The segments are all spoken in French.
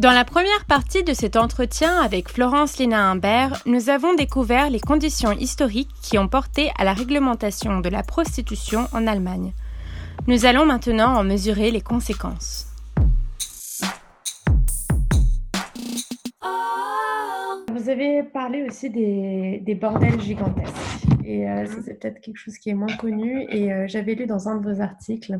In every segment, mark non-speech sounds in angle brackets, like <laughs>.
Dans la première partie de cet entretien avec Florence Léna Imbert, nous avons découvert les conditions historiques qui ont porté à la réglementation de la prostitution en Allemagne. Nous allons maintenant en mesurer les conséquences. Vous avez parlé aussi des, bordels gigantesques. Et euh, c'est peut-être quelque chose qui est moins connu. Et euh, j'avais lu dans un de vos articles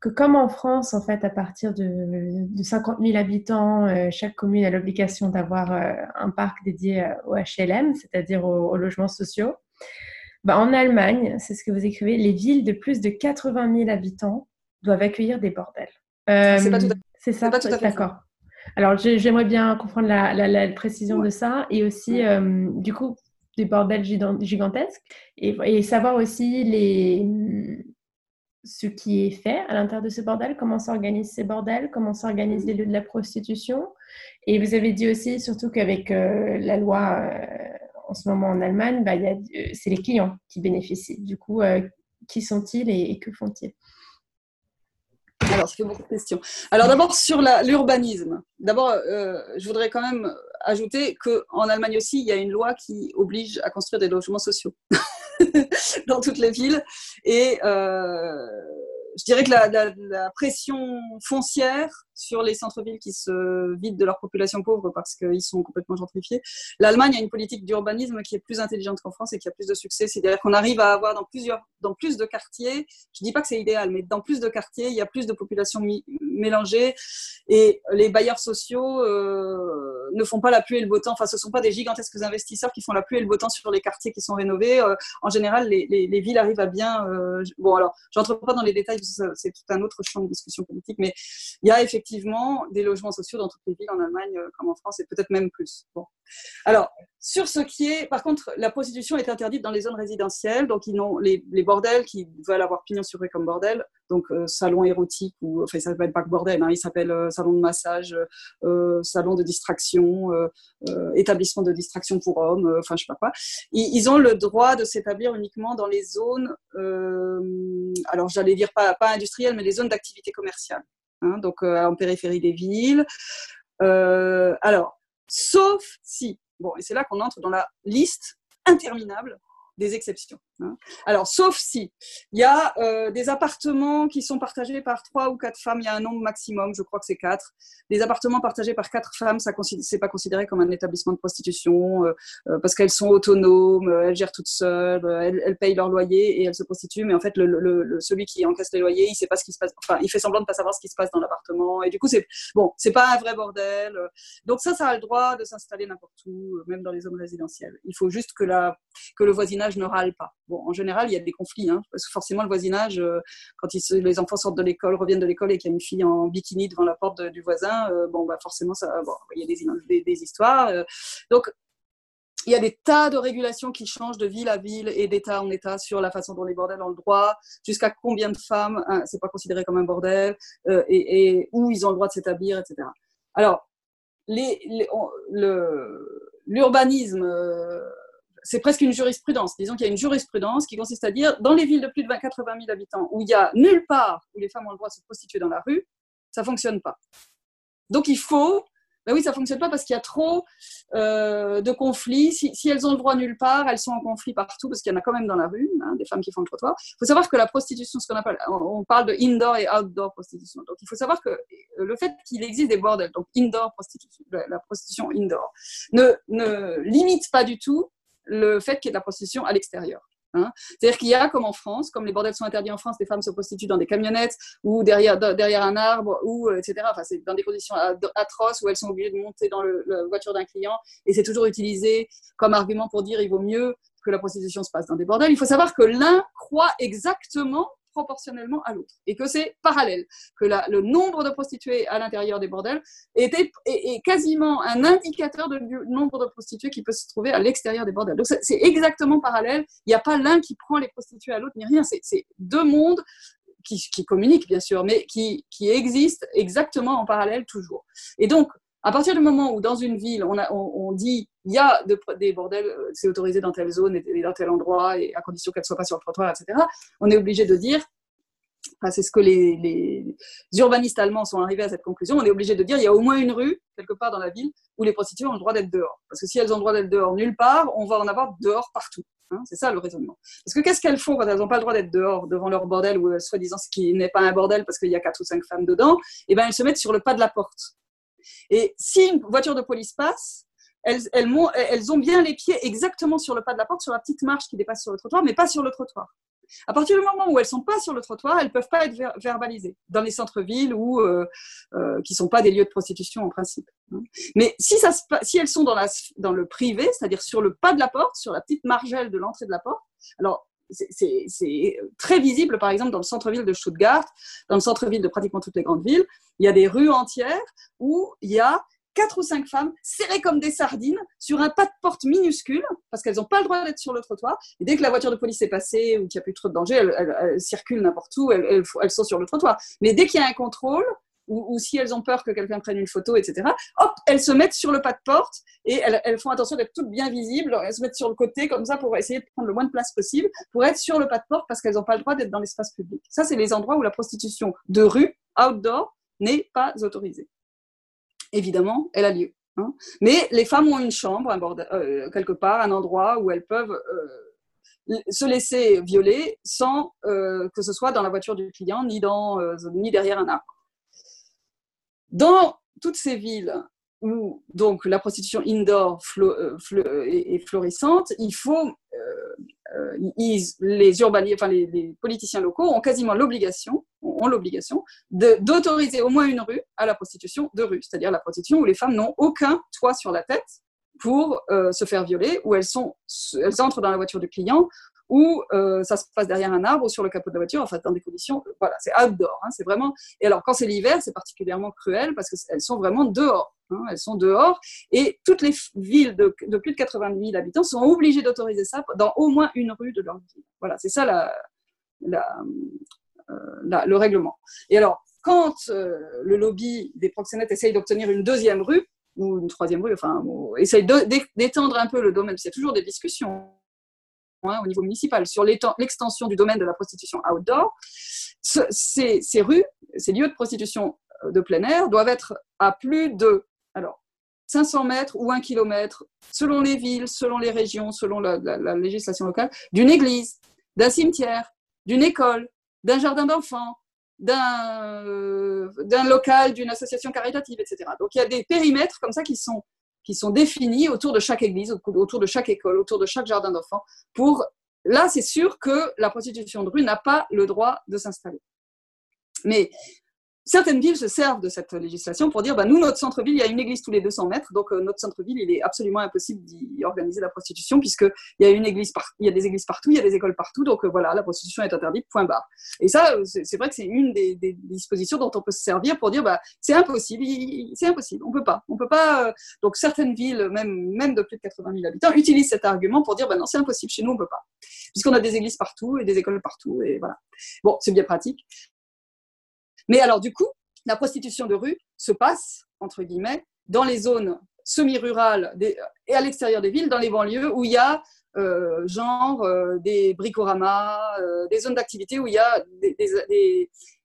que comme en France, en fait, à partir de, 50 000 habitants, euh, chaque commune a l'obligation d'avoir euh, un parc dédié euh, au HLM, c'est-à-dire aux, logements sociaux. Bah, en Allemagne, c'est ce que vous écrivez, les villes de plus de 80 000 habitants doivent accueillir des bordels. c'est pas tout C'est ça, d'accord. Alors, j'aimerais bien comprendre la, précision de ça et aussi, du coup, des bordels gigantesques et, et savoir aussi les, ce qui est fait à l'intérieur de ce bordel, comment s'organisent ces bordels, comment s'organisent les lieux de la prostitution. Et vous avez dit aussi, surtout qu'avec euh, la loi euh, en ce moment en Allemagne, bah, euh, c'est les clients qui bénéficient. Du coup, qui sont-ils et, que font-ils? Alors, ça fait beaucoup de questions. Alors, d'abord, sur l'urbanisme. D'abord, je voudrais quand même ajouter qu'en Allemagne aussi, il y a une loi qui oblige à construire des logements sociaux. <laughs> <laughs> dans toutes les villes. Et euh, je dirais que la, pression foncière sur les centres-villes qui se vident de leur population pauvre parce qu'ils sont complètement gentrifiés. L'Allemagne a une politique d'urbanisme qui est plus intelligente qu'en France et qui a plus de succès. C'est-à-dire qu'on arrive à avoir dans, plusieurs, dans plus de quartiers, je dis pas que c'est idéal, mais dans plus de quartiers, il y a plus de population mélangée et les bailleurs sociaux euh, ne font pas la pluie et le beau temps. Enfin, ce ne sont pas des gigantesques investisseurs qui font la pluie et le beau temps sur les quartiers qui sont rénovés. Euh, en général, les, les, villes arrivent à bien... Euh, bon, alors, j'entre pas dans les détails, c'est tout un autre champ de discussion politique, mais il y a effectivement des logements sociaux dans toutes les villes en Allemagne euh, comme en France et peut-être même plus. Alors, sur ce qui est, par contre, la prostitution est interdite dans les zones résidentielles, donc ils ont les, bordels qui veulent avoir pignon sur rue comme bordel, donc euh, salon érotique ou enfin ça s'appelle pas que bordel, hein, il s'appelle euh, salon de massage, salon de distraction, établissement de distraction pour hommes, enfin je sais pas quoi. Ils, ont le droit de s'établir uniquement dans les zones, alors j'allais dire pas, pas industrielles, mais les zones d'activité commerciale. Hein, donc euh, en périphérie des villes. Euh, alors, sauf si, bon, et c'est là qu'on entre dans la liste interminable des exceptions. Hein. Alors, sauf si il y a euh, des appartements qui sont partagés par trois ou quatre femmes, il y a un nombre maximum, je crois que c'est quatre. Des appartements partagés par quatre femmes, ça c'est pas considéré comme un établissement de prostitution euh, euh, parce qu'elles sont autonomes, elles gèrent toutes seules, elles, payent leur loyer et elles se prostituent. Mais en fait, celui qui encaisse les loyers, il sait pas ce qui se passe. Enfin, il fait semblant de pas savoir ce qui se passe dans l'appartement et du coup, c'est bon, c'est pas un vrai bordel. Donc ça, ça a le droit de s'installer n'importe où, même dans les zones résidentielles. Il faut juste que la que le voisinage ne râle pas. Bon, en général, il y a des conflits, hein, parce que forcément, le voisinage, euh, quand les enfants sortent de l'école, reviennent de l'école et qu'il y a une fille en bikini devant la porte du voisin, euh, bon, bah, forcément, il y a des, des, histoires. Euh. donc, il y a des tas de régulations qui changent de ville à ville et d'état en état sur la façon dont les bordels ont le droit, jusqu'à combien de femmes, hein, c'est pas considéré comme un bordel, et, où ils ont le droit de s'établir, etc. Alors, l'urbanisme c'est presque une jurisprudence. Disons qu'il y a une jurisprudence qui consiste à dire, dans les villes de plus de 80 000 habitants, où il n'y a nulle part où les femmes ont le droit de se prostituer dans la rue, ça ne fonctionne pas. Donc il faut, ben oui, ça ne fonctionne pas parce qu'il y a trop euh, de conflits. Si, elles ont le droit nulle part, elles sont en conflit partout parce qu'il y en a quand même dans la rue, hein, des femmes qui font le trottoir. Il faut savoir que la prostitution, ce qu'on appelle, on parle de indoor et outdoor prostitution. Donc il faut savoir que le fait qu'il existe des bordels, donc indoor prostitution, la prostitution indoor, ne, ne limite pas du tout le fait qu'il y ait de la prostitution à l'extérieur. Hein. C'est-à-dire qu'il y a, comme en France, comme les bordels sont interdits en France, les femmes se prostituent dans des camionnettes ou derrière, un arbre, ou, euh, etc. Enfin, c'est dans des conditions atroces où elles sont obligées de monter dans la voiture d'un client et c'est toujours utilisé comme argument pour dire il vaut mieux que la prostitution se passe dans des bordels. Il faut savoir que l'un croit exactement proportionnellement à l'autre et que c'est parallèle, que le nombre de prostituées à l'intérieur des bordels était, est, quasiment un indicateur du nombre de prostituées qui peut se trouver à l'extérieur des bordels. Donc c'est exactement parallèle, il n'y a pas l'un qui prend les prostituées à l'autre, ni rien, c'est deux mondes qui, qui, communiquent bien sûr, mais qui, qui existent exactement en parallèle toujours. Et donc, à partir du moment où dans une ville, on, a, on, dit il y a des bordels, euh, c'est autorisé dans telle zone et dans tel endroit, et à condition qu'elle ne soit pas sur le trottoir, etc., on est obligé de dire c'est ce que les, urbanistes allemands sont arrivés à cette conclusion. On est obligé de dire il y a au moins une rue, quelque part dans la ville, où les prostituées ont le droit d'être dehors. Parce que si elles ont le droit d'être dehors nulle part, on va en avoir dehors partout. Hein. c'est ça le raisonnement. Parce que qu'est-ce qu'elles font quand elles n'ont pas le droit d'être dehors devant leur bordel ou soi-disant ce qui n'est pas un bordel parce qu'il y a quatre ou cinq femmes dedans Eh bien, elles se mettent sur le pas de la porte. Et si une voiture de police passe, elles, ont bien les pieds exactement sur le pas de la porte, sur la petite marche qui dépasse sur le trottoir, mais pas sur le trottoir. À partir du moment où elles sont pas sur le trottoir, elles peuvent pas être verbalisées dans les centres-villes ou euh, euh, qui sont pas des lieux de prostitution en principe. Hein. Mais si, elles sont dans le privé, c'est-à-dire sur le pas de la porte, sur la petite margelle de l'entrée de la porte, alors c'est très visible, par exemple, dans le centre-ville de Stuttgart, dans le centre-ville de pratiquement toutes les grandes villes. Il y a des rues entières où il y a quatre ou cinq femmes serrées comme des sardines sur un pas de porte minuscule parce qu'elles n'ont pas le droit d'être sur le trottoir. Et dès que la voiture de police est passée ou qu'il n'y a plus trop de danger, elles, circulent n'importe où, elles, sont sur le trottoir. Mais dès qu'il y a un contrôle, ou, si elles ont peur que quelqu'un prenne une photo, etc., hop, elles se mettent sur le pas de porte et elles, font attention d'être toutes bien visibles. Elles se mettent sur le côté comme ça pour essayer de prendre le moins de place possible pour être sur le pas de porte parce qu'elles n'ont pas le droit d'être dans l'espace public. Ça, c'est les endroits où la prostitution de rue, outdoor, n'est pas autorisée évidemment, elle a lieu. Hein. Mais les femmes ont une chambre, euh, quelque part, un endroit où elles peuvent euh, se laisser violer sans euh, que ce soit dans la voiture du client ni, dans, ni derrière un arbre. Dans toutes ces villes où donc la prostitution indoor est, florissante, il faut les enfin les, politiciens locaux ont quasiment l'obligation, ont l'obligation d'autoriser au moins une rue à la prostitution de rue, c'est-à-dire la prostitution où les femmes n'ont aucun toit sur la tête pour euh, se faire violer, où elles, sont, elles entrent dans la voiture du client, ou euh, ça se passe derrière un arbre ou sur le capot de la voiture, enfin dans des conditions, voilà, c'est outdoor, hein, c'est vraiment. Et alors quand c'est l'hiver, c'est particulièrement cruel parce qu'elles sont vraiment dehors. Hein, elles sont dehors et toutes les villes de, plus de 80 000 habitants sont obligées d'autoriser ça dans au moins une rue de leur ville. Voilà, c'est ça la, euh, le règlement. Et alors, quand euh, le lobby des proxénètes essaye d'obtenir une deuxième rue, ou une troisième rue, enfin, essaye d'étendre un peu le domaine, parce qu'il y a toujours des discussions Hein, au niveau municipal sur l'extension du domaine de la prostitution outdoor, ces, rues, ces lieux de prostitution euh, de plein air doivent être à plus de alors, 500 mètres ou 1 km, selon les villes, selon les régions, selon la, législation locale, d'une église, d'un cimetière, d'une école, d'un jardin d'enfants, euh, d'un local, d'une association caritative, etc. Donc il y a des périmètres comme ça qui sont définis autour de chaque église, autour de chaque école, autour de chaque jardin d'enfants. Pour là, c'est sûr que la prostitution de rue n'a pas le droit de s'installer. Mais certaines villes se servent de cette législation pour dire bah, nous, notre centre-ville, il y a une église tous les 200 mètres, donc euh, notre centre-ville, il est absolument impossible d'y organiser la prostitution, puisqu'il y, a y a des églises partout, il y a des écoles partout, donc euh, voilà, la prostitution est interdite, point barre. Et ça, euh, c'est vrai que c'est une des, dispositions dont on peut se servir pour dire bah, c'est impossible, c'est impossible, on peut pas. On peut pas donc certaines villes, même, même de plus de 80 000 habitants, utilisent cet argument pour dire bah, non, c'est impossible, chez nous, on peut pas. Puisqu'on a des églises partout et des écoles partout, et voilà. Bon, c'est bien pratique. Mais alors, du coup, la prostitution de rue se passe, entre guillemets, dans les zones semi-rurales et à l'extérieur des villes, dans les banlieues où il y a euh, genre euh, des bricoramas, euh, des zones d'activité où il y a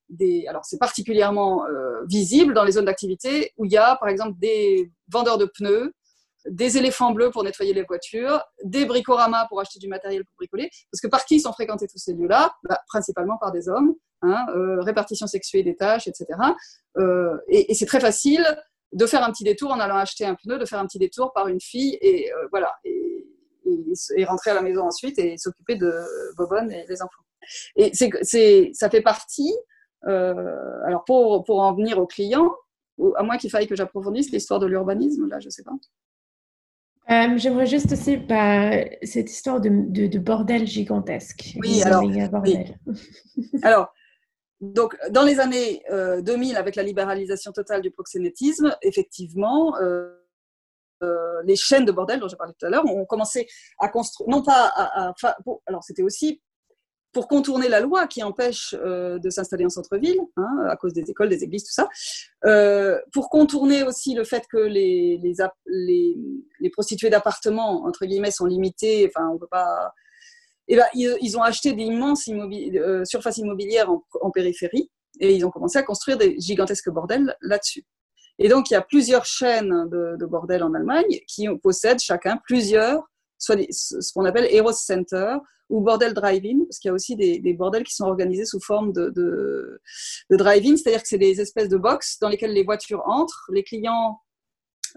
des, alors c'est particulièrement visible dans les zones d'activité où il y a par exemple des vendeurs de pneus, des éléphants bleus pour nettoyer les voitures, des bricoramas pour acheter du matériel pour bricoler. Parce que par qui sont fréquentés tous ces lieux-là? Bah, Principalement par des hommes, hein, euh, répartition sexuée des tâches, etc. Euh, et, c'est très facile de faire un petit détour en allant acheter un pneu, de faire un petit détour par une fille et euh, voilà, et, rentrer à la maison ensuite et s'occuper de Bobonne et des enfants. Et c'est, ça fait partie. alors pour, pour en venir aux clients, à moins qu'il faille que j'approfondisse l'histoire de l'urbanisme, là, je sais pas. Euh, j'aimerais juste aussi bah, cette histoire de, de, bordel gigantesque. Oui, alors, alors, donc, dans les années 2000, euh, avec la libéralisation totale du proxénétisme, effectivement, euh, les chaînes de bordel dont j'ai parlé tout à l'heure ont commencé à construire, non pas à, alors c'était aussi pour contourner la loi qui empêche euh, de s'installer en centre-ville, hein, à cause des écoles, des églises, tout ça, euh, pour contourner aussi le fait que les, prostituées d'appartements, entre guillemets, sont limitées, enfin, on peut pas... Et ben, ils, ont acheté d'immenses euh, surfaces immobilières en, périphérie et ils ont commencé à construire des gigantesques bordels là-dessus. Et donc, il y a plusieurs chaînes de, de bordels en Allemagne qui possèdent chacun plusieurs, soit ce qu'on appelle Eros Center ou bordel drive-in, parce qu'il y a aussi des, bordels qui sont organisés sous forme de, de, de drive-in, c'est-à-dire que c'est des espèces de box dans lesquelles les voitures entrent, les clients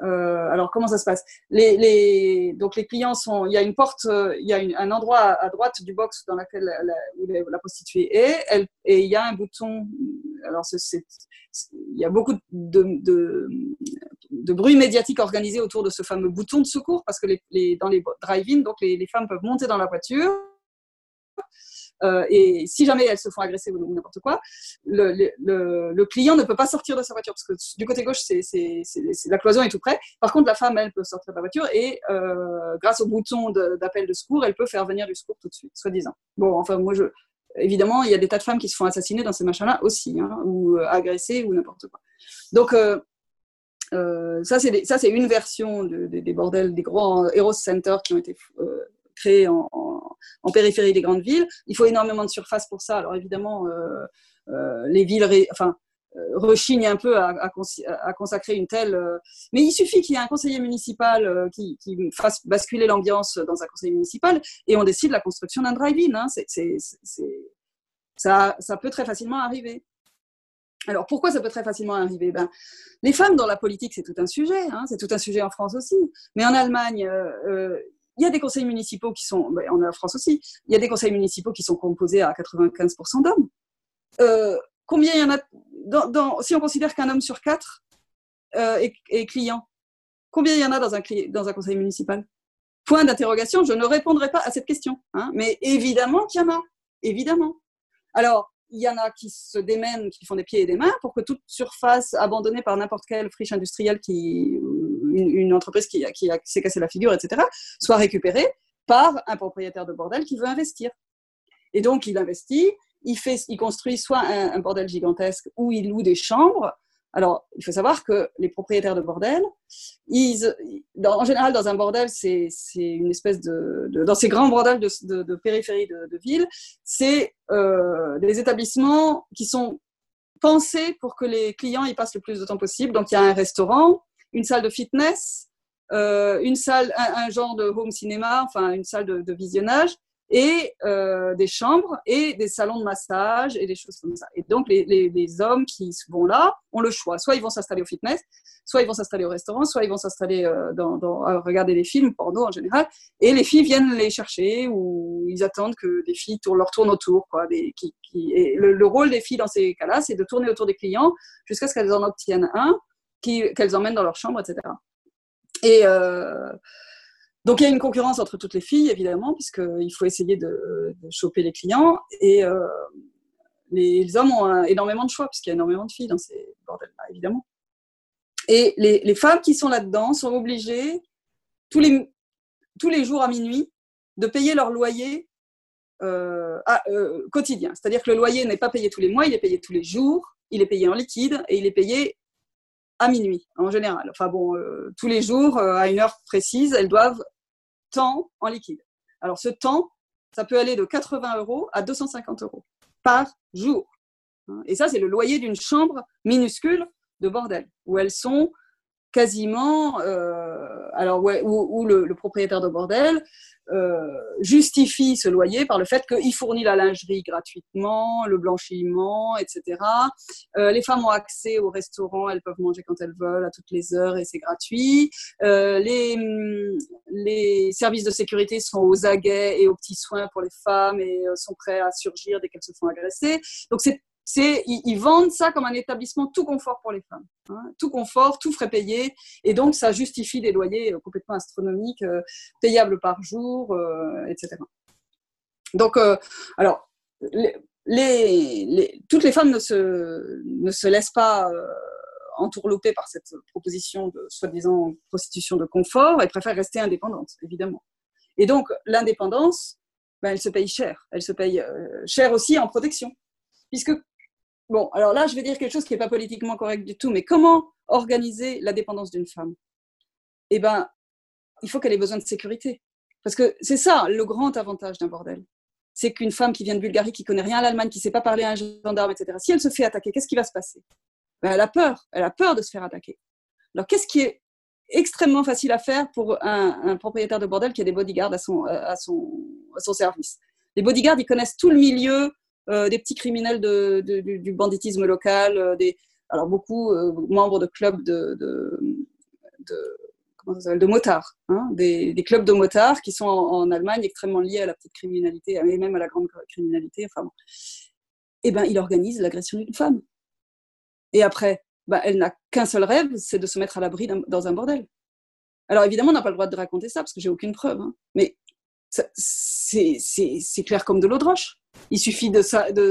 euh, alors, comment ça se passe? Les, Donc, les clients sont. Il y a une porte, euh, il y a un endroit à, droite du box dans lequel la, la prostituée est, et il y a un bouton. Alors, il y a beaucoup de, bruit médiatique organisé autour de ce fameux bouton de secours parce que dans les drive-in, donc les, femmes peuvent monter dans la voiture et si jamais elles se font agresser ou n'importe quoi, le, client ne peut pas sortir de sa voiture parce que du côté gauche, c'est, la cloison est tout près. Par contre, la femme, elle peut sortir de la voiture et euh, grâce au bouton d'appel de, secours, elle peut faire venir du secours tout de suite, soi-disant. Bon, enfin, moi, évidemment, il y a des tas de femmes qui se font assassiner dans ces machins-là aussi, hein, ou euh, agressées ou n'importe quoi. Donc, euh, euh, ça, c'est une version de, des bordels, des grands Eros Centers qui ont été euh, créés en, périphérie des grandes villes. Il faut énormément de surface pour ça. Alors évidemment, euh, euh, les villes, enfin, euh, rechignent un peu à, consacrer une telle. mais il suffit qu'il y ait un conseiller municipal qui, fasse basculer l'ambiance dans un conseil municipal et on décide la construction d'un drive-in. Hein. ça, ça peut très facilement arriver. Alors pourquoi ça peut très facilement arriver? Ben, Les femmes dans la politique, c'est tout un sujet, hein. c'est tout un sujet en France aussi. Mais en Allemagne, il y a des conseils municipaux qui sont, en France aussi, il y a des conseils municipaux qui sont composés à 95% d'hommes. Euh, combien il y en a Si on considère qu'un homme sur quatre euh, est, client, combien il y en a dans un, dans un conseil municipal? Point d'interrogation, je ne répondrai pas à cette question. Hein, mais évidemment qu'il y en a, évidemment. Alors, il y en a qui se démènent, qui font des pieds et des mains pour que toute surface abandonnée par n'importe quelle friche industrielle qui, une, entreprise qui, qui, s'est cassé la figure, etc., soit récupérée par un propriétaire de bordel qui veut investir. Et donc, il investit, il, fait, il construit soit un, bordel gigantesque ou il loue des chambres. Alors, il faut savoir que les propriétaires de bordel, ils, en général, dans un bordel, c'est une espèce de, Dans ces grands bordels de, périphérie de, ville, c'est euh, des établissements qui sont pensés pour que les clients y passent le plus de temps possible. Donc, il y a un restaurant, une salle de fitness, euh, une salle, un, genre de home cinéma, enfin une salle de, visionnage, et euh, des chambres et des salons de massage et des choses comme ça. Et donc les, les, hommes qui vont là ont le choix. Soit ils vont s'installer au fitness, soit ils vont s'installer au restaurant, soit ils vont s'installer euh, dans, à regarder des films porno en général. Et les filles viennent les chercher ou ils attendent que des filles tournent, leur tournent autour. Quoi, et le, rôle des filles dans ces cas-là, c'est de tourner autour des clients jusqu'à ce qu'elles en obtiennent un qu'elles emmènent dans leur chambre, etc. Et euh, donc il y a une concurrence entre toutes les filles, évidemment, puisqu'il faut essayer de, choper les clients. Et euh, les, hommes ont énormément de choix, puisqu'il y a énormément de filles dans ces bordels-là, évidemment. Et les, femmes qui sont là-dedans sont obligées, tous les, tous les jours à minuit, de payer leur loyer euh, quotidien. C'est-à-dire que le loyer n'est pas payé tous les mois, il est payé tous les jours, il est payé en liquide et il est payé à minuit en général. Enfin bon, euh, tous les jours, euh, à une heure précise, elles doivent temps en liquide. Alors ce temps, ça peut aller de 80 euros à 250 euros par jour. Hein. Et ça, c'est le loyer d'une chambre minuscule de bordel, où elles sont quasiment, euh, alors où, le, propriétaire de bordel euh, justifie ce loyer par le fait qu'il fournit la lingerie gratuitement, le blanchiment, etc. Euh, les femmes ont accès au restaurant, elles peuvent manger quand elles veulent, à toutes les heures, et c'est gratuit. Euh, les, les services de sécurité sont aux aguets et aux petits soins pour les femmes et sont prêts à surgir dès qu'elles se font agresser. Donc c'est c'est ils, vendent ça comme un établissement tout confort pour les femmes, hein. tout confort, tout frais payé, et donc ça justifie des loyers euh, complètement astronomiques, euh, payables par jour, euh, etc. Donc, alors, toutes les femmes ne se, ne se laissent pas entourlouper par cette proposition de soi-disant prostitution de confort et préfèrent rester indépendantes, évidemment. Et donc, l'indépendance, ben, elle se paye cher. Elle se paye cher aussi en protection. Puisque Bon, alors là, je vais dire quelque chose qui n'est pas politiquement correct du tout, mais comment organiser la dépendance d'une femme? Eh bien, il faut qu'elle ait besoin de sécurité. Parce que c'est ça le grand avantage d'un bordel. c'est qu'une femme qui vient de Bulgarie, qui connaît rien à l'Allemagne, qui ne sait pas parler à un gendarme, etc., si elle se fait attaquer, qu'est-ce qui va se passer? Ben, Elle a peur, elle a peur de se faire attaquer. Alors, qu'est-ce qui est extrêmement facile à faire pour un, propriétaire de bordel qui a des bodyguards à son, son, à son service? Les bodyguards, ils connaissent tout le milieu euh, des petits criminels du, banditisme local, euh, des, alors beaucoup euh, membres de clubs de, motards, hein, des, clubs de motards qui sont en, Allemagne extrêmement liés à la petite criminalité et même à la grande criminalité. Enfin, Et eh ben, il organise l'agression d'une femme. Et après, ben, elle n'a qu'un seul rêve, c'est de se mettre à l'abri dans un bordel. Alors évidemment, on n'a pas le droit de raconter ça parce que j'ai aucune preuve, hein, mais c'est clair comme de l'eau de roche. Il suffit de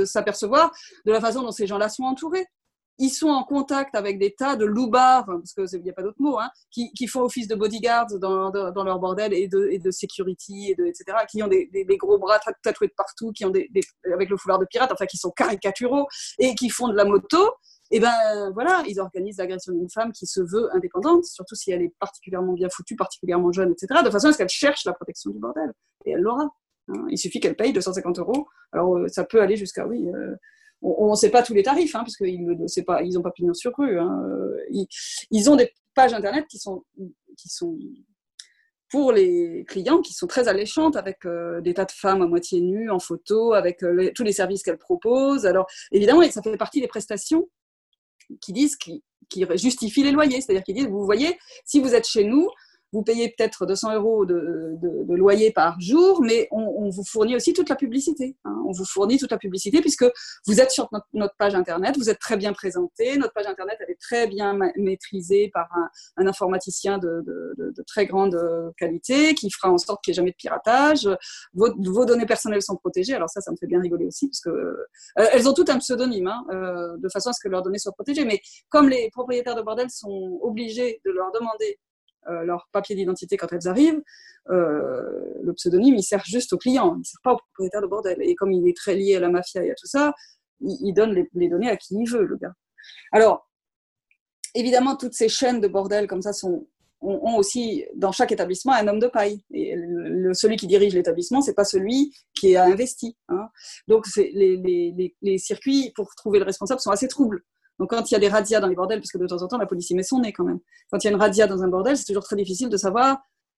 s'apercevoir de la façon dont ces gens-là sont entourés. Ils sont en contact avec des tas de loupards, parce qu'il n'y a pas d'autre mot, hein, qui, font office de bodyguards dans, leur bordel et de, security, et etc., qui ont des, gros bras tatoués de partout, qui ont des, avec le foulard de pirate, enfin qui sont caricaturaux et qui font de la moto. Et ben voilà, ils organisent l'agression d'une femme qui se veut indépendante, surtout si elle est particulièrement bien foutue, particulièrement jeune, etc., de façon à ce qu'elle cherche la protection du bordel. Et elle l'aura. Hein. Il suffit qu'elle paye 250 euros. Alors, euh, ça peut aller jusqu'à, oui, euh, on ne sait pas tous les tarifs, hein, parce qu'ils n'ont pas, ils pas pignon sur rue. Hein. Ils, ils, ont des pages Internet qui sont, qui sont pour les clients qui sont très alléchantes avec euh, des tas de femmes à moitié nues en photo, avec tous les services qu'elles proposent. Alors évidemment, ça fait partie des prestations qui disent qui, qui justifient les loyers, c'est-à-dire qu'ils disent vous voyez, si vous êtes chez nous, vous payez peut-être 200 euros de, loyer par jour, mais on, vous fournit aussi toute la publicité. Hein. On vous fournit toute la publicité puisque vous êtes sur notre, page Internet, vous êtes très bien présenté. Notre page Internet, elle est très bien maîtrisée par un, informaticien de, très grande qualité qui fera en sorte qu'il n'y ait jamais de piratage. Vos, données personnelles sont protégées. Alors ça, ça me fait bien rigoler aussi parce euh, elles ont toutes un pseudonyme hein, euh, de façon à ce que leurs données soient protégées. Mais comme les propriétaires de bordel sont obligés de leur demander leur papier d'identité quand elles arrivent, euh, le pseudonyme, il sert juste au client, il ne sert pas au propriétaire de bordel. Et comme il est très lié à la mafia et à tout ça, il, donne les, données à qui il veut, le gars. Alors, évidemment, toutes ces chaînes de bordel comme ça ont, aussi dans chaque établissement un homme de paille. Et le, celui qui dirige l'établissement, c'est pas celui qui a investi. Hein. Donc les, circuits pour trouver le responsable sont assez troubles. Donc quand il y a des radias dans les bordels, parce que de temps en temps la police y met son nez quand même, quand il y a une radia dans un bordel, c'est toujours très difficile de savoir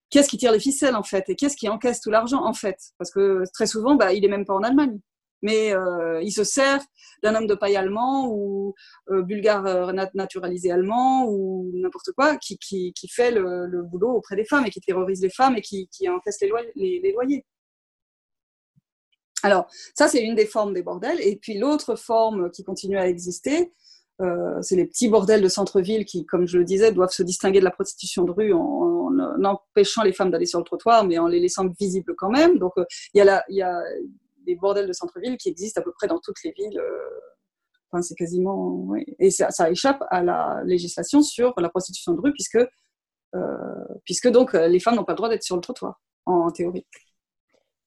qu'est-ce qui tire les ficelles en fait et qu'est-ce qui encaisse tout l'argent en fait. Parce que très souvent, bah, il est même pas en Allemagne. Mais euh, il se sert d'un homme de paille allemand ou euh, bulgare euh, naturalisé allemand ou n'importe quoi qui, qui, fait le, boulot auprès des femmes et qui terrorise les femmes et qui, encaisse les loyers. Alors, ça, c'est une des formes des bordels. Et puis, l'autre forme qui continue à exister, euh, c'est les petits bordels de centre-ville qui, comme je le disais, doivent se distinguer de la prostitution de rue en, empêchant les femmes d'aller sur le trottoir, mais en les laissant visibles quand même. Donc, euh, il y, a des bordels de centre-ville qui existent à peu près dans toutes les villes. Euh, enfin, c'est quasiment. Et ça, ça, échappe à la législation sur la prostitution de rue, puisque, puisque donc les femmes n'ont pas le droit d'être sur le trottoir, en théorie.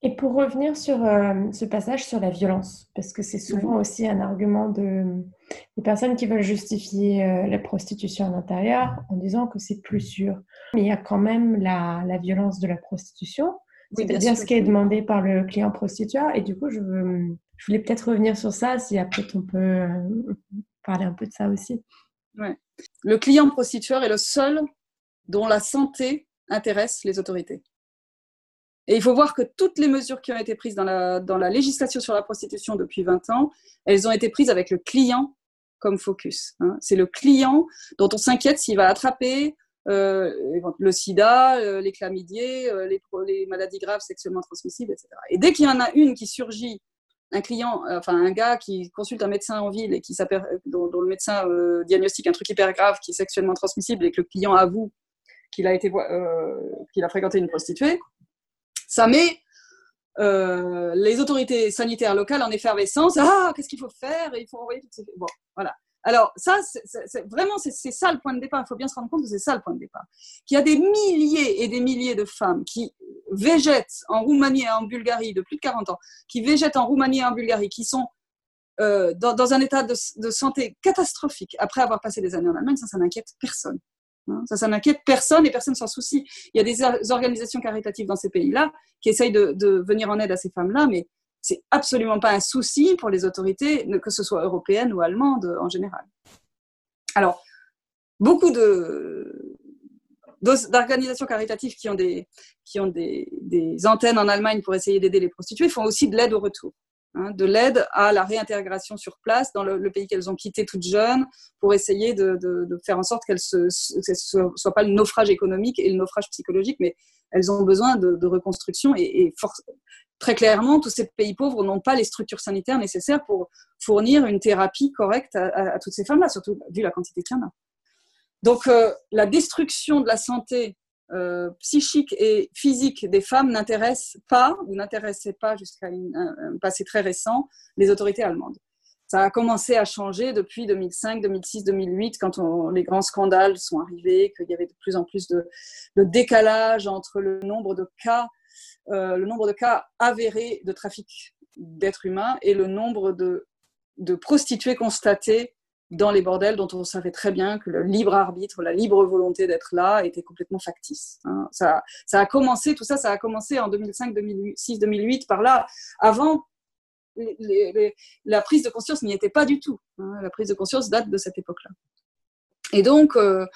Et pour revenir sur euh, ce passage sur la violence, parce que c'est souvent aussi un argument de, des personnes qui veulent justifier euh, la prostitution à l'intérieur en disant que c'est plus sûr. Mais il y a quand même la, la violence de la prostitution, c'est-à-dire ce qui est demandé par le client prostitueur. Et du coup, je, veux, je voulais peut-être revenir sur ça, si après on peut euh, parler un peu de ça aussi. Ouais. Le client prostitueur est le seul dont la santé intéresse les autorités. Et il faut voir que toutes les mesures qui ont été prises dans la, dans la législation sur la prostitution depuis 20 ans, elles ont été prises avec le client comme focus. Hein. C'est le client dont on s'inquiète s'il va attraper euh, le sida, euh, les chlamydiers, euh, les, maladies graves sexuellement transmissibles, etc. Et dès qu'il y en a une qui surgit, un client, enfin un gars qui consulte un médecin en ville et qui dont, le médecin diagnostique un truc hyper grave qui est sexuellement transmissible et que le client avoue qu'il a, qu'il a fréquenté une prostituée, ça met euh, les autorités sanitaires locales en effervescence. Ah, qu'est-ce qu'il faut faire? Il faut envoyer toutes ces... Bon, voilà. Alors, ça, vraiment, c'est ça le point de départ. Il faut bien se rendre compte que c'est ça le point de départ. Qu'il y a des milliers et des milliers de femmes qui végètent en Roumanie et en Bulgarie de plus de 40 ans, qui végètent en Roumanie et en Bulgarie, qui sont euh, dans, un état de, de, santé catastrophique après avoir passé des années en Allemagne, ça, ça n'inquiète personne. Hein, ça, ça n'inquiète personne et personne s'en soucie. Il y a des organisations caritatives dans ces pays-là qui essayent de, venir en aide à ces femmes-là, mais c'est absolument pas un souci pour les autorités, que ce soit européennes ou allemandes en général. Alors, beaucoup d'organisations caritatives qui ont, des, qui ont des, antennes en Allemagne pour essayer d'aider les prostituées font aussi de l'aide au retour. Hein, de l'aide à la réintégration sur place dans le, pays qu'elles ont quitté toutes jeunes pour essayer de, faire en sorte qu'elles ne soient pas le naufrage économique et le naufrage psychologique, mais elles ont besoin de, reconstruction et, très clairement, tous ces pays pauvres n'ont pas les structures sanitaires nécessaires pour fournir une thérapie correcte à, à, toutes ces femmes-là, surtout vu la quantité qu'il y en a. Donc, euh, la destruction de la santé euh, psychique et physique des femmes n'intéresse pas ou n'intéressait pas jusqu'à un, passé très récent les autorités allemandes. Ça a commencé à changer depuis 2005, 2006, 2008, quand les grands scandales sont arrivés, qu'il y avait de plus en plus de, décalage entre le nombre de cas, euh, le nombre de cas avérés de trafic d'êtres humains et le nombre de, de prostituées constatées dans les bordels dont on savait très bien que le libre arbitre, la libre volonté d'être là était complètement factice. Hein. Ça, ça, a commencé, tout ça, ça a commencé en 2005, 2006, 2008, par là. Avant, la prise de conscience n'y était pas du tout. Hein. La prise de conscience date de cette époque-là. Et donc, euh,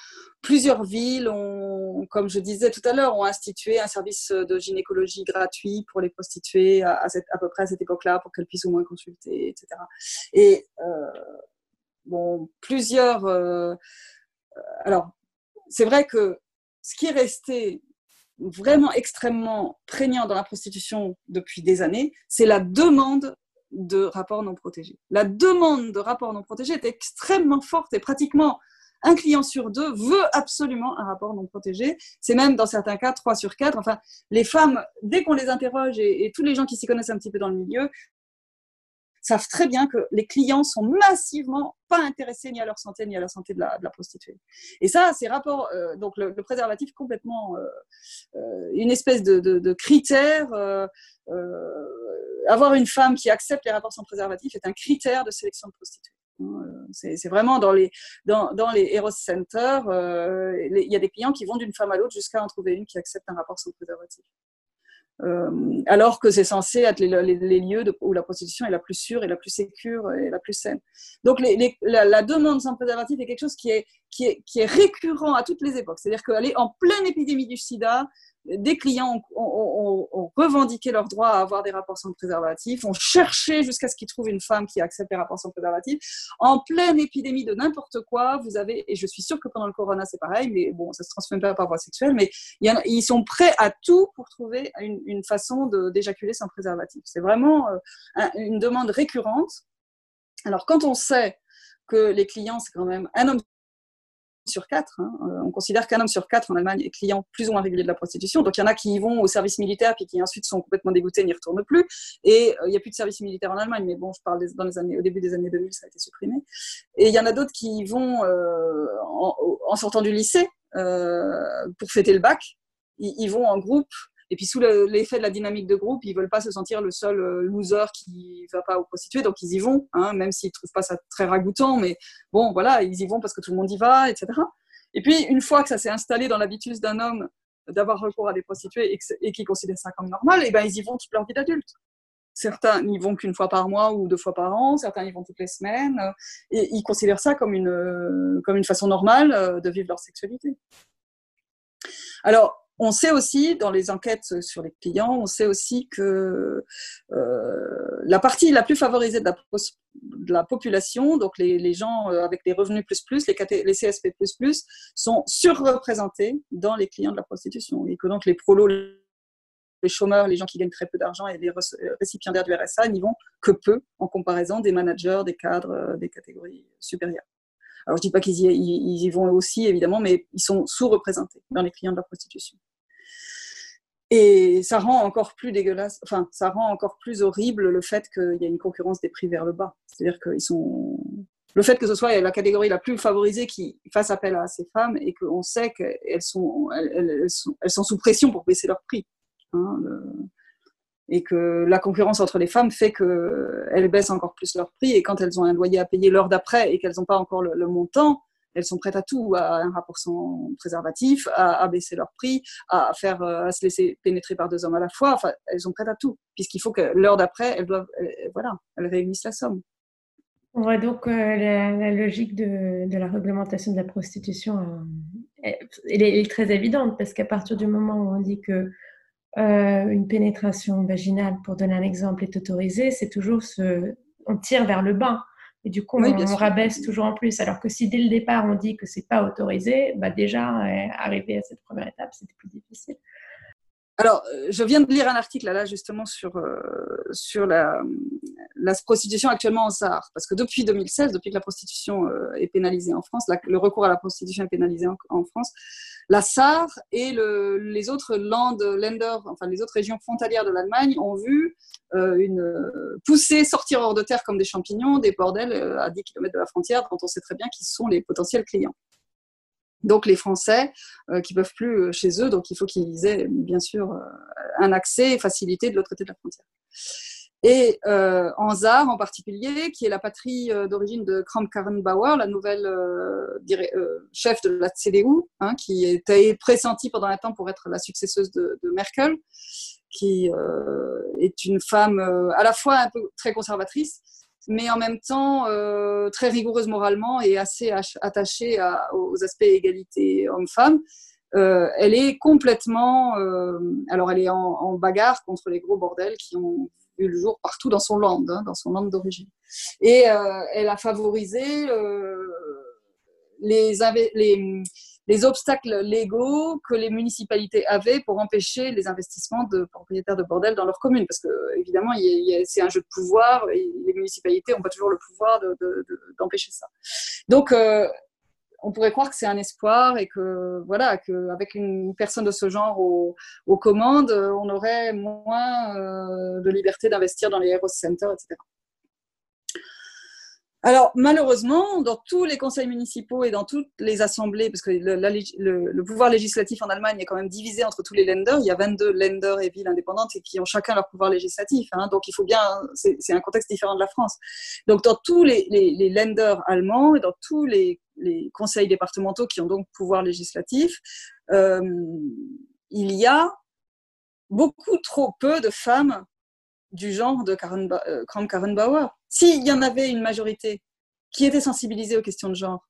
plusieurs villes ont, comme je disais tout à l'heure, ont institué un service de gynécologie gratuit pour les prostituées à, à, peu près à cette époque-là, pour qu'elles puissent au moins consulter, etc. Et bon, plusieurs. Euh, alors, c'est vrai que ce qui est resté vraiment extrêmement prégnant dans la prostitution depuis des années, c'est la demande de rapports non protégés. La demande de rapports non protégés est extrêmement forte et pratiquement un client sur deux veut absolument un rapport non protégé. C'est même dans certains cas trois sur quatre. Enfin, les femmes, dès qu'on les interroge et tous les gens qui s'y connaissent un petit peu dans le milieu, savent très bien que les clients sont massivement pas intéressés ni à leur santé ni à la santé de la, prostituée. Et ça, c'est rapport, euh, donc le, préservatif complètement euh, euh, une espèce de, critère. avoir une femme qui accepte les rapports sans préservatif est un critère de sélection de prostituées. C'est vraiment dans les, dans, les Eros Center, il y a des clients qui vont d'une femme à l'autre jusqu'à en trouver une qui accepte un rapport sans préservatif. Euh, alors que c'est censé être les, lieux où la prostitution est la plus sûre et la plus sécure et la plus saine. Donc la, demande sans préservatif est quelque chose qui est, qui est, qui est récurrent à toutes les époques. C'est-à-dire qu'elle est en pleine épidémie du sida, des clients ont, revendiqué leur droit à avoir des rapports sans préservatif, ont cherché jusqu'à ce qu'ils trouvent une femme qui accepte les rapports sans préservatif. En pleine épidémie de n'importe quoi, vous avez, et je suis sûre que pendant le corona c'est pareil, mais bon, ça se transmet pas par voie sexuelle, mais ils sont prêts à tout pour trouver une, façon d'éjaculer sans préservatif. C'est vraiment euh, une demande récurrente. Alors quand on sait que les clients, c'est quand même un homme sur quatre. Hein. Euh, on considère qu'un homme sur quatre en Allemagne est client plus ou moins régulier de la prostitution. Donc il y en a qui y vont au service militaire puis qui ensuite sont complètement dégoûtés et n'y retournent plus. Et euh, il n'y a plus de service militaire en Allemagne, mais bon, je parle dans les années, au début des années 2000, ça a été supprimé. Et il y en a d'autres qui y vont euh, en, sortant du lycée pour fêter le bac. ils vont en groupe et puis sous l'effet de la dynamique de groupe, ils veulent pas se sentir le seul euh, loser qui va pas aux prostituées, donc ils y vont, hein, même s'ils trouvent pas ça très ragoûtant, mais bon, voilà, ils y vont parce que tout le monde y va, etc. Et puis une fois que ça s'est installé dans l'habitude d'un homme d'avoir recours à des prostituées et, qu'ils considèrent ça comme normal, et ben ils y vont toute leur vie d'adulte. Certains n'y vont qu'une fois par mois ou deux fois par an, certains y vont toutes les semaines, et ils considèrent ça comme une, comme une façon normale euh, de vivre leur sexualité. Alors, on sait aussi, dans les enquêtes sur les clients, on sait aussi que euh, la partie la plus favorisée de la, population, donc les, gens euh, avec des revenus plus plus, les, les CSP plus plus, sont surreprésentés dans les clients de la prostitution. Et que donc les prolos, les chômeurs, les gens qui gagnent très peu d'argent et les récipiendaires du RSA n'y vont que peu en comparaison des managers, des cadres, euh, des catégories supérieures. Alors, je dis pas qu'ils y, y, vont aussi, évidemment, mais ils sont sous-représentés dans les clients de la prostitution. Et ça rend encore plus dégueulasse, enfin, ça rend encore plus horrible le fait qu'il y a une concurrence des prix vers le bas. C'est-à-dire qu'ils sont. Le fait que ce soit la catégorie la plus favorisée qui fasse appel à ces femmes et qu'on sait qu'elles sont, elles, sont, elles sont sous pression pour baisser leur prix. Hein, et que la concurrence entre les femmes fait qu'elles baissent encore plus leur prix et quand elles ont un loyer à payer l'heure d'après et qu'elles n'ont pas encore le, montant, elles sont prêtes à tout, à un rapport sans préservatif, à, baisser leur prix, à faire, à se laisser pénétrer par deux hommes à la fois. Enfin, elles sont prêtes à tout, puisqu'il faut que l'heure d'après, elles doivent, voilà, elles réunissent la somme. On voit donc la, logique de, la réglementation de la prostitution, elle, est, très évidente parce qu'à partir du moment où on dit que euh, une pénétration vaginale, pour donner un exemple, est autorisée, c'est toujours ce, on tire vers le bas. Et du coup, on, rabaisse toujours en plus. Alors que si dès le départ, on dit que c'est pas autorisé, bah déjà, euh, arriver à cette première étape, c'était plus difficile. Alors, euh, je viens de lire un article là, justement sur, euh, sur la, prostitution actuellement en Sahara. Parce que depuis 2016, depuis que la prostitution euh, est pénalisée en France, le recours à la prostitution est pénalisé en, France, la SAR et le, les autres land, enfin les autres régions frontalières de l'Allemagne ont vu une poussée sortir hors de terre comme des champignons, des bordels à 10 km de la frontière, dont on sait très bien qui sont les potentiels clients. Donc les Français euh, qui peuvent plus euh, chez eux, donc il faut qu'ils aient bien sûr euh, un accès facilité de l'autre côté de la frontière. Et en ZAR en particulier, qui est la patrie d'origine de Kramp-Karrenbauer, la nouvelle chef de la CDU, hein, qui était pressentie pendant un temps pour être la successeuse de, de Merkel, qui est une femme à la fois un peu très conservatrice, mais en même temps euh, très rigoureuse moralement et assez attachée aux aspects égalité homme-femme. Euh, elle est complètement, euh, alors elle est en, bagarre contre les gros bordels qui ont vu le jour partout dans son land, hein, dans son land d'origine. Et elle a favorisé les, les les obstacles légaux que les municipalités avaient pour empêcher les investissements de propriétaires de bordels dans leur commune. Parce que, évidemment, c'est un jeu de pouvoir et les municipalités n'ont pas toujours le pouvoir d'empêcher ça. Donc, euh, on pourrait croire que c'est un espoir et que, voilà, qu'avec une personne de ce genre aux, commandes, on aurait moins euh, de liberté d'investir dans les Heroes Centers, etc. Alors, malheureusement, dans tous les conseils municipaux et dans toutes les assemblées, parce que le, pouvoir législatif en Allemagne est quand même divisé entre tous les lenders, il y a 22 lenders et villes indépendantes et qui ont chacun leur pouvoir législatif. Hein. donc, il faut bien, c'est un contexte différent de la France. Donc, dans tous les, les, lenders allemands et dans tous les, conseils départementaux qui ont donc pouvoir législatif, euh, il y a beaucoup trop peu de femmes du genre de Karen, euh, Karen Bauer. S'il y en avait une majorité qui était sensibilisée aux questions de genre,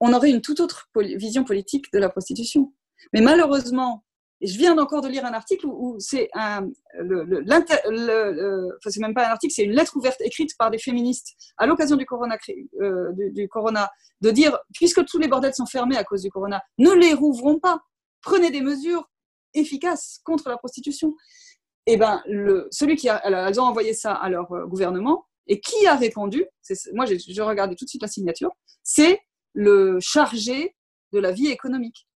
on aurait une toute autre vision politique de la prostitution. Mais malheureusement, et je viens encore de lire un article où, c'est même pas un article, c'est une lettre ouverte écrite par des féministes à l'occasion du corona, euh, du, corona, de dire puisque tous les bordels sont fermés à cause du corona, ne les rouvrons pas, prenez des mesures efficaces contre la prostitution. Eh ben, le, celui qui a, elles ont envoyé ça à leur euh, gouvernement, et qui a répondu Moi, je regardais tout de suite la signature. C'est le chargé de la vie économique.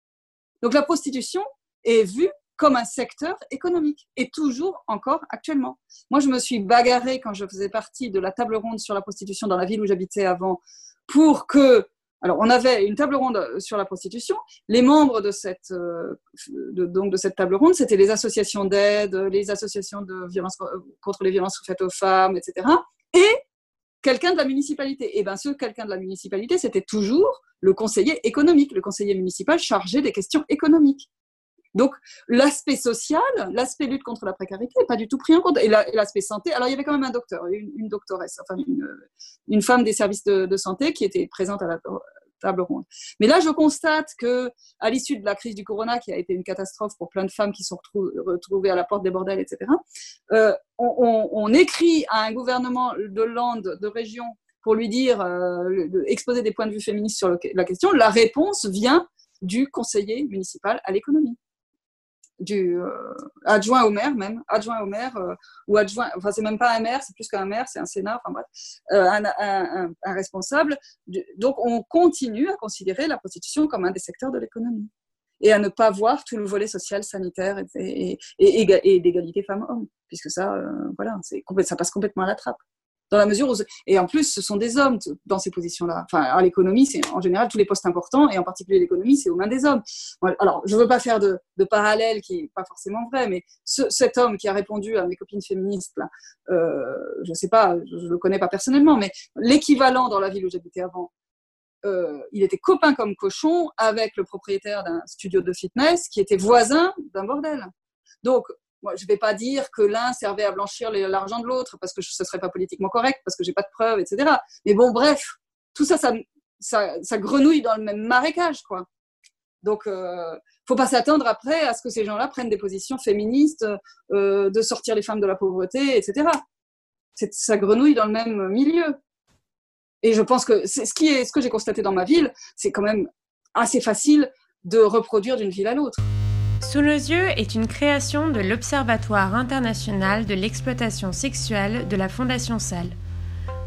Donc la prostitution est vue comme un secteur économique et toujours encore actuellement. Moi, je me suis bagarrée quand je faisais partie de la table ronde sur la prostitution dans la ville où j'habitais avant pour que alors, on avait une table ronde sur la prostitution. Les membres de cette, euh, de cette table ronde, c'était les associations d'aide, les associations de violence contre les violences faites aux femmes, etc et quelqu'un de la municipalité. Et bien ce quelqu'un de la municipalité, c'était toujours le conseiller économique, le conseiller municipal chargé des questions économiques. Donc l'aspect social, l'aspect lutte contre la précarité n'est pas du tout pris en compte. Et l'aspect santé, alors il y avait quand même un docteur, une, doctoresse, enfin une, femme des services de, santé qui était présente à la, table ronde. Mais là, je constate que à l'issue de la crise du corona, qui a été une catastrophe pour plein de femmes qui sont retrouvées à la porte des bordels, etc., euh, on, écrit à un gouvernement de land, de région, pour lui dire, euh, exposer des points de vue féministes sur la question. La réponse vient du conseiller municipal à l'économie du euh, adjoint au maire même, adjoint au maire euh, ou adjoint, enfin c'est même pas un maire, c'est plus qu'un maire, c'est un sénat, enfin bref, euh, un, un, responsable. Donc on continue à considérer la prostitution comme un des secteurs de l'économie et à ne pas voir tout le volet social, sanitaire et, et, et, d'égalité femmes-hommes, puisque ça, voilà, ça passe complètement à la trappe dans la mesure où et en plus ce sont des hommes dans ces positions-là. Enfin, l'économie, c'est en général tous les postes importants et en particulier l'économie, c'est aux mains des hommes. Alors, je veux pas faire de, parallèle qui est pas forcément vrai, mais cet homme qui a répondu à mes copines féministes, là, euh, je sais pas, je, le connais pas personnellement, mais l'équivalent dans la ville où j'habitais avant, euh, il était copain comme cochon avec le propriétaire d'un studio de fitness qui était voisin d'un bordel. Donc, je ne vais pas dire que l'un servait à blanchir l'argent de l'autre parce que ce ne serait pas politiquement correct, parce que j'ai pas de preuves, etc. Mais bon, bref, tout ça, ça, grenouille dans le même marécage, quoi. Donc, euh, faut pas s'attendre après à ce que ces gens-là prennent des positions féministes, euh, de sortir les femmes de la pauvreté, etc. Ça grenouille dans le même milieu. Et je pense que ce que j'ai constaté dans ma ville, c'est quand même assez facile de reproduire d'une ville à l'autre. Sous nos yeux est une création de l'Observatoire international de l'exploitation sexuelle de la Fondation Salle.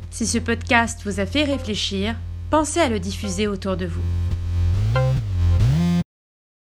Si ce podcast vous a fait réfléchir, pensez à le diffuser autour de vous.